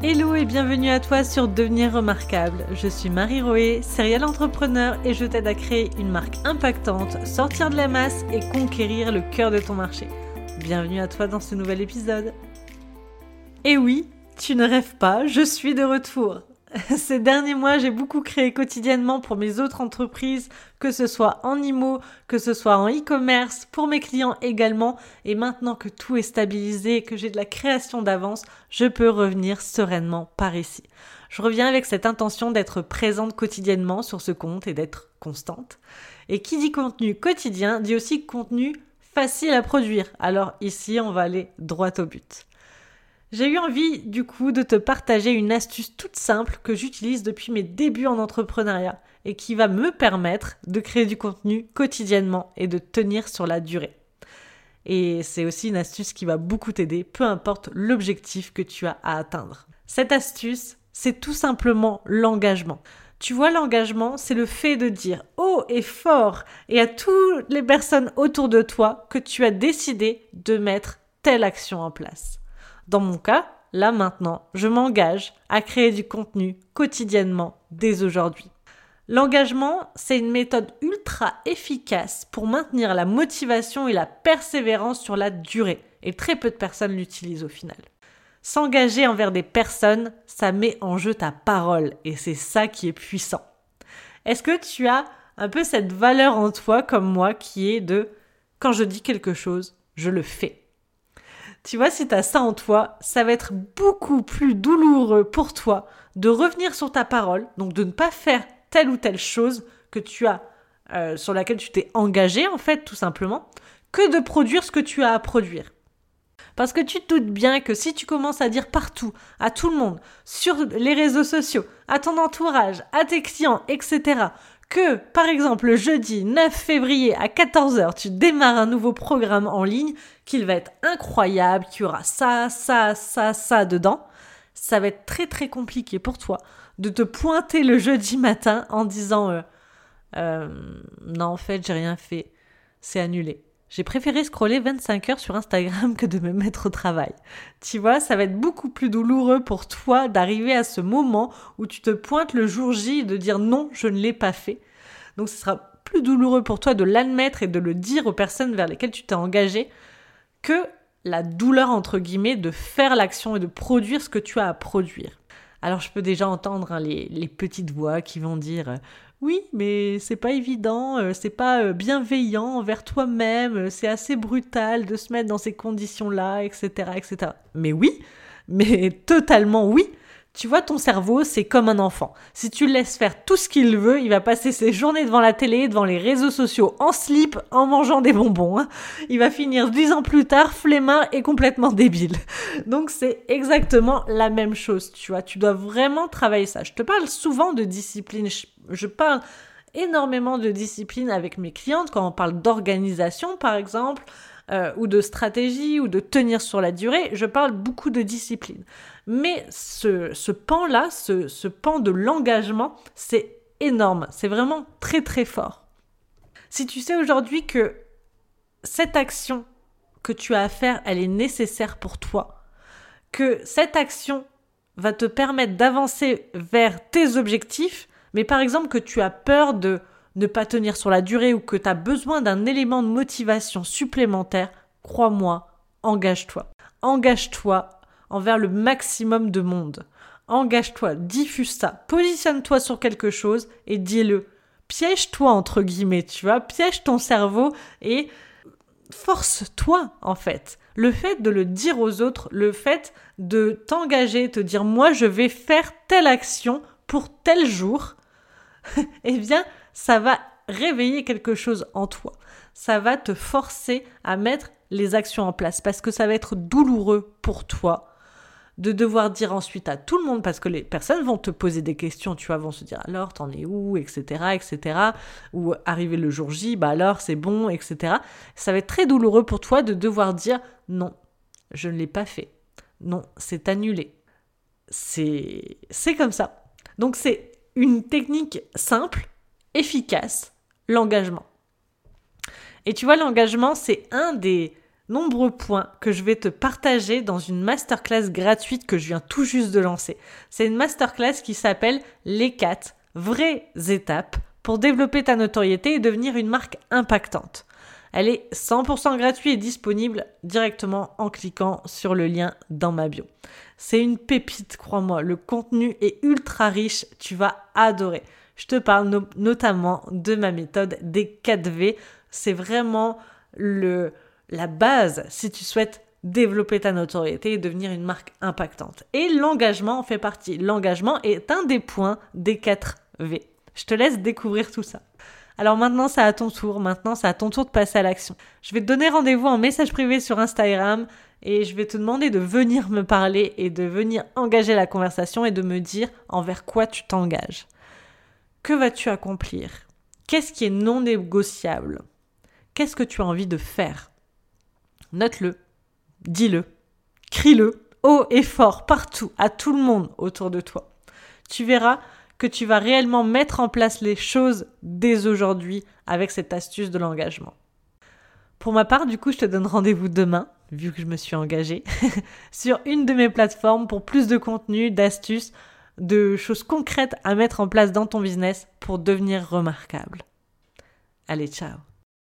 Hello et bienvenue à toi sur Devenir remarquable. Je suis Marie Roé, serial entrepreneur et je t'aide à créer une marque impactante, sortir de la masse et conquérir le cœur de ton marché. Bienvenue à toi dans ce nouvel épisode. Et oui, tu ne rêves pas, je suis de retour. Ces derniers mois, j'ai beaucoup créé quotidiennement pour mes autres entreprises, que ce soit en IMO, que ce soit en e-commerce, pour mes clients également. Et maintenant que tout est stabilisé et que j'ai de la création d'avance, je peux revenir sereinement par ici. Je reviens avec cette intention d'être présente quotidiennement sur ce compte et d'être constante. Et qui dit contenu quotidien dit aussi contenu facile à produire. Alors ici, on va aller droit au but. J'ai eu envie du coup de te partager une astuce toute simple que j'utilise depuis mes débuts en entrepreneuriat et qui va me permettre de créer du contenu quotidiennement et de tenir sur la durée. Et c'est aussi une astuce qui va beaucoup t'aider, peu importe l'objectif que tu as à atteindre. Cette astuce, c'est tout simplement l'engagement. Tu vois, l'engagement, c'est le fait de dire haut et fort et à toutes les personnes autour de toi que tu as décidé de mettre telle action en place. Dans mon cas, là maintenant, je m'engage à créer du contenu quotidiennement dès aujourd'hui. L'engagement, c'est une méthode ultra efficace pour maintenir la motivation et la persévérance sur la durée, et très peu de personnes l'utilisent au final. S'engager envers des personnes, ça met en jeu ta parole, et c'est ça qui est puissant. Est-ce que tu as un peu cette valeur en toi comme moi qui est de quand je dis quelque chose, je le fais tu vois, si tu as ça en toi, ça va être beaucoup plus douloureux pour toi de revenir sur ta parole, donc de ne pas faire telle ou telle chose que tu as, euh, sur laquelle tu t'es engagé, en fait, tout simplement, que de produire ce que tu as à produire. Parce que tu te doutes bien que si tu commences à dire partout, à tout le monde, sur les réseaux sociaux, à ton entourage, à tes clients, etc., que, par exemple, le jeudi 9 février à 14h, tu démarres un nouveau programme en ligne, qu'il va être incroyable, qu'il y aura ça, ça, ça, ça dedans, ça va être très très compliqué pour toi de te pointer le jeudi matin en disant euh, euh, non en fait j'ai rien fait, c'est annulé. J'ai préféré scroller 25 heures sur Instagram que de me mettre au travail. Tu vois, ça va être beaucoup plus douloureux pour toi d'arriver à ce moment où tu te pointes le jour J et de dire non, je ne l'ai pas fait. Donc ce sera plus douloureux pour toi de l'admettre et de le dire aux personnes vers lesquelles tu t'es engagé que la douleur entre guillemets de faire l'action et de produire ce que tu as à produire. Alors je peux déjà entendre hein, les, petites voix qui vont dire oui, mais c'est pas évident, euh, c'est pas euh, bienveillant envers toi-même, euh, c'est assez brutal de se mettre dans ces conditions-là, etc., etc. Mais oui, mais totalement oui. Tu vois, ton cerveau, c'est comme un enfant. Si tu le laisses faire tout ce qu'il veut, il va passer ses journées devant la télé, devant les réseaux sociaux, en slip, en mangeant des bonbons. Hein. Il va finir dix ans plus tard, flemmard et complètement débile. Donc c'est exactement la même chose, tu vois. Tu dois vraiment travailler ça. Je te parle souvent de discipline. Je, parle énormément de discipline avec mes clientes quand on parle d'organisation, par exemple. Euh, ou de stratégie ou de tenir sur la durée, je parle beaucoup de discipline. Mais ce, pan-là, ce, ce pan de l'engagement, c'est énorme, c'est vraiment très très fort. Si tu sais aujourd'hui que cette action que tu as à faire, elle est nécessaire pour toi, que cette action va te permettre d'avancer vers tes objectifs, mais par exemple que tu as peur de ne pas tenir sur la durée ou que tu as besoin d'un élément de motivation supplémentaire, crois-moi, engage-toi. Engage-toi envers le maximum de monde. Engage-toi, diffuse ça, positionne-toi sur quelque chose et dis-le. Piège-toi entre guillemets, tu vois, piège ton cerveau et force-toi en fait. Le fait de le dire aux autres, le fait de t'engager, te dire moi je vais faire telle action pour tel jour, eh bien ça va réveiller quelque chose en toi. Ça va te forcer à mettre les actions en place parce que ça va être douloureux pour toi de devoir dire ensuite à tout le monde, parce que les personnes vont te poser des questions, tu vois, vont se dire alors t'en es où, etc., etc., ou arriver le jour J, bah alors c'est bon, etc. Ça va être très douloureux pour toi de devoir dire non, je ne l'ai pas fait, non, c'est annulé. C'est, c'est comme ça. Donc c'est une technique simple, efficace, l'engagement. Et tu vois, l'engagement, c'est un des nombreux points que je vais te partager dans une masterclass gratuite que je viens tout juste de lancer. C'est une masterclass qui s'appelle Les 4 vraies étapes pour développer ta notoriété et devenir une marque impactante. Elle est 100% gratuite et disponible directement en cliquant sur le lien dans ma bio. C'est une pépite, crois-moi. Le contenu est ultra riche, tu vas adorer. Je te parle notamment de ma méthode des 4V. C'est vraiment le, la base si tu souhaites développer ta notoriété et devenir une marque impactante. Et l'engagement en fait partie. L'engagement est un des points des 4V. Je te laisse découvrir tout ça. Alors maintenant, c'est à ton tour. Maintenant, c'est à ton tour de passer à l'action. Je vais te donner rendez-vous en message privé sur Instagram et je vais te demander de venir me parler et de venir engager la conversation et de me dire envers quoi tu t'engages. Que vas-tu accomplir? Qu'est-ce qui est non négociable? Qu'est-ce que tu as envie de faire? Note-le, dis-le, crie-le haut et fort partout, à tout le monde autour de toi. Tu verras que tu vas réellement mettre en place les choses dès aujourd'hui avec cette astuce de l'engagement. Pour ma part, du coup, je te donne rendez-vous demain, vu que je me suis engagée, sur une de mes plateformes pour plus de contenu, d'astuces, de choses concrètes à mettre en place dans ton business pour devenir remarquable. Allez, ciao